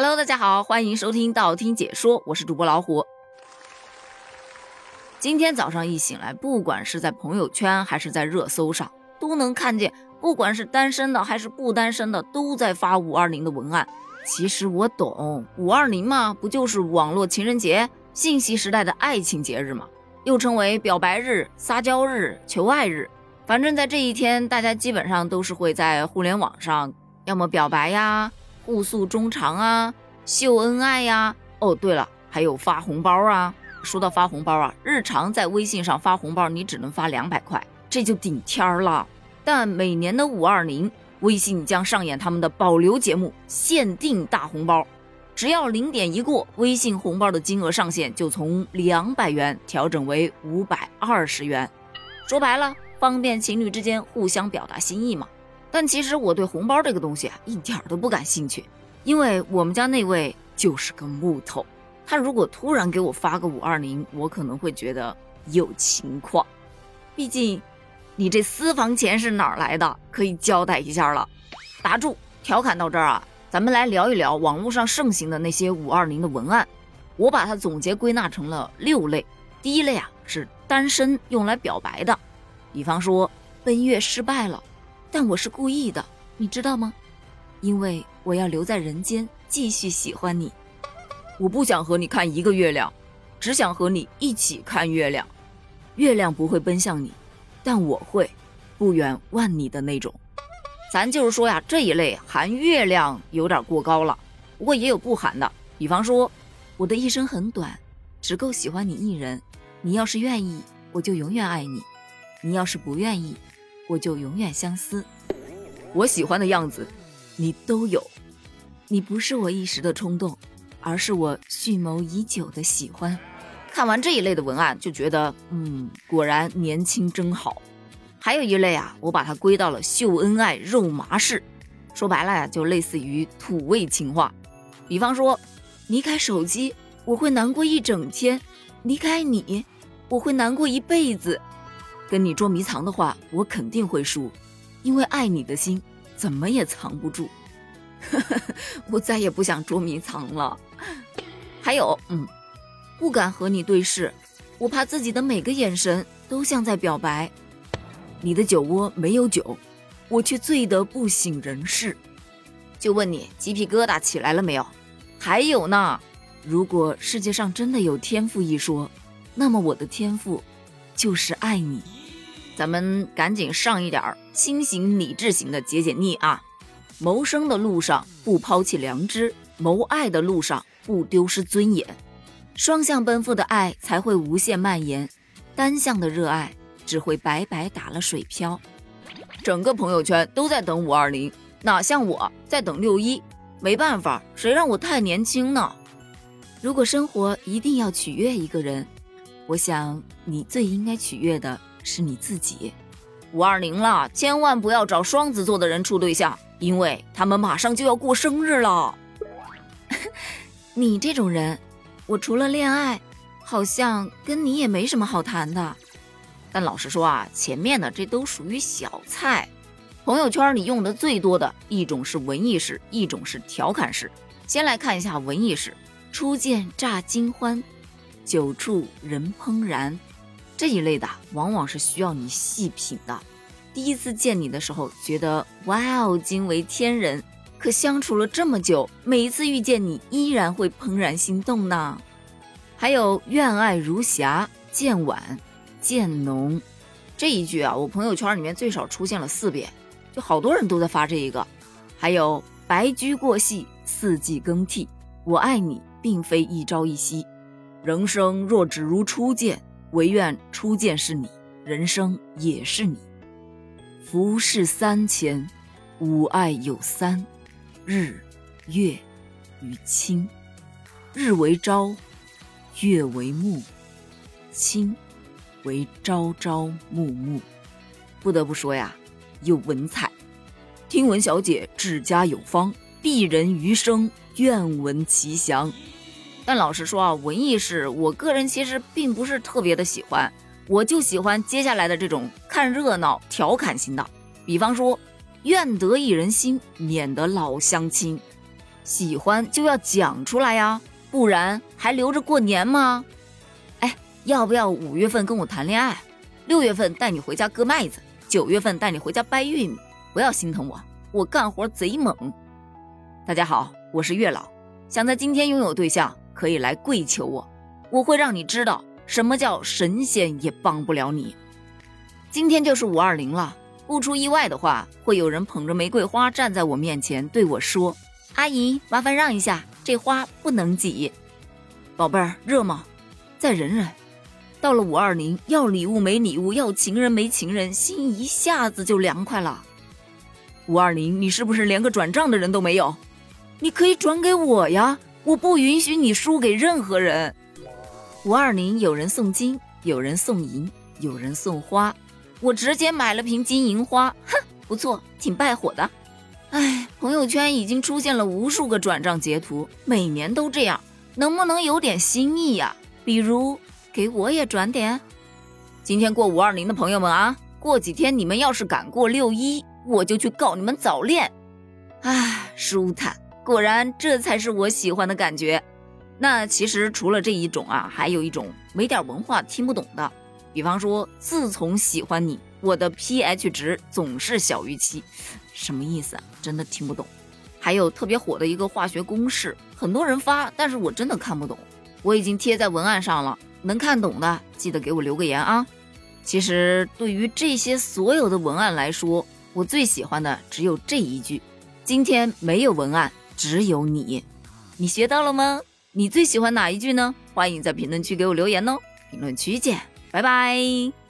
Hello，大家好，欢迎收听道听解说，我是主播老虎。今天早上一醒来，不管是在朋友圈还是在热搜上，都能看见，不管是单身的还是不单身的，都在发五二零的文案。其实我懂，五二零嘛，不就是网络情人节，信息时代的爱情节日嘛，又称为表白日、撒娇日、求爱日。反正，在这一天，大家基本上都是会在互联网上，要么表白呀。互诉衷肠啊，秀恩爱呀！哦，对了，还有发红包啊。说到发红包啊，日常在微信上发红包，你只能发两百块，这就顶天儿了。但每年的五二零，微信将上演他们的保留节目——限定大红包。只要零点一过，微信红包的金额上限就从两百元调整为五百二十元。说白了，方便情侣之间互相表达心意嘛。但其实我对红包这个东西啊一点都不感兴趣，因为我们家那位就是个木头，他如果突然给我发个五二零，我可能会觉得有情况。毕竟，你这私房钱是哪儿来的？可以交代一下了。打住，调侃到这儿啊，咱们来聊一聊网络上盛行的那些五二零的文案。我把它总结归纳成了六类。第一类啊是单身用来表白的，比方说奔月失败了。但我是故意的，你知道吗？因为我要留在人间，继续喜欢你。我不想和你看一个月亮，只想和你一起看月亮。月亮不会奔向你，但我会，不远万里的那种。咱就是说呀，这一类含月亮有点过高了，不过也有不含的。比方说，我的一生很短，只够喜欢你一人。你要是愿意，我就永远爱你；你要是不愿意，我就永远相思，我喜欢的样子，你都有。你不是我一时的冲动，而是我蓄谋已久的喜欢。看完这一类的文案，就觉得，嗯，果然年轻真好。还有一类啊，我把它归到了秀恩爱肉麻式，说白了呀，就类似于土味情话。比方说，离开手机，我会难过一整天；离开你，我会难过一辈子。跟你捉迷藏的话，我肯定会输，因为爱你的心怎么也藏不住。我再也不想捉迷藏了。还有，嗯，不敢和你对视，我怕自己的每个眼神都像在表白。你的酒窝没有酒，我却醉得不省人事。就问你，鸡皮疙瘩起来了没有？还有呢，如果世界上真的有天赋一说，那么我的天赋就是爱你。咱们赶紧上一点清醒理智型的解解腻啊！谋生的路上不抛弃良知，谋爱的路上不丢失尊严，双向奔赴的爱才会无限蔓延，单向的热爱只会白白打了水漂。整个朋友圈都在等五二零，哪像我在等六一？没办法，谁让我太年轻呢？如果生活一定要取悦一个人，我想你最应该取悦的。是你自己，五二零了，千万不要找双子座的人处对象，因为他们马上就要过生日了。你这种人，我除了恋爱，好像跟你也没什么好谈的。但老实说啊，前面的这都属于小菜。朋友圈里用的最多的一种是文艺式，一种是调侃式。先来看一下文艺式：初见乍惊欢，久处人怦然。这一类的往往是需要你细品的。第一次见你的时候，觉得哇哦惊为天人，可相处了这么久，每一次遇见你依然会怦然心动呢。还有愿爱如霞，渐晚渐浓，这一句啊，我朋友圈里面最少出现了四遍，就好多人都在发这一个。还有白驹过隙，四季更替，我爱你并非一朝一夕，人生若只如初见。唯愿初见是你，人生也是你。浮世三千，吾爱有三：日、月与卿。日为朝，月为暮，卿为朝朝暮暮。不得不说呀，有文采。听闻小姐治家有方，鄙人余生愿闻其详。但老实说啊，文艺是我个人其实并不是特别的喜欢，我就喜欢接下来的这种看热闹、调侃型的。比方说，愿得一人心，免得老相亲。喜欢就要讲出来呀，不然还留着过年吗？哎，要不要五月份跟我谈恋爱？六月份带你回家割麦子，九月份带你回家掰玉米。不要心疼我，我干活贼猛。大家好，我是月老，想在今天拥有对象，可以来跪求我，我会让你知道什么叫神仙也帮不了你。今天就是五二零了，不出意外的话，会有人捧着玫瑰花站在我面前对我说：“阿姨，麻烦让一下，这花不能挤。”宝贝儿，热吗？再忍忍。到了五二零，要礼物没礼物，要情人没情人，心一下子就凉快了。五二零，你是不是连个转账的人都没有？你可以转给我呀，我不允许你输给任何人。五二零，有人送金，有人送银，有人送花，我直接买了瓶金银花，哼，不错，挺败火的。哎，朋友圈已经出现了无数个转账截图，每年都这样，能不能有点新意呀？比如。给我也转点。今天过五二零的朋友们啊，过几天你们要是敢过六一，我就去告你们早恋。唉，舒坦，果然这才是我喜欢的感觉。那其实除了这一种啊，还有一种没点文化听不懂的，比方说自从喜欢你，我的 pH 值总是小于七，什么意思啊？真的听不懂。还有特别火的一个化学公式，很多人发，但是我真的看不懂。我已经贴在文案上了。能看懂的，记得给我留个言啊！其实对于这些所有的文案来说，我最喜欢的只有这一句：今天没有文案，只有你。你学到了吗？你最喜欢哪一句呢？欢迎在评论区给我留言哦！评论区见，拜拜。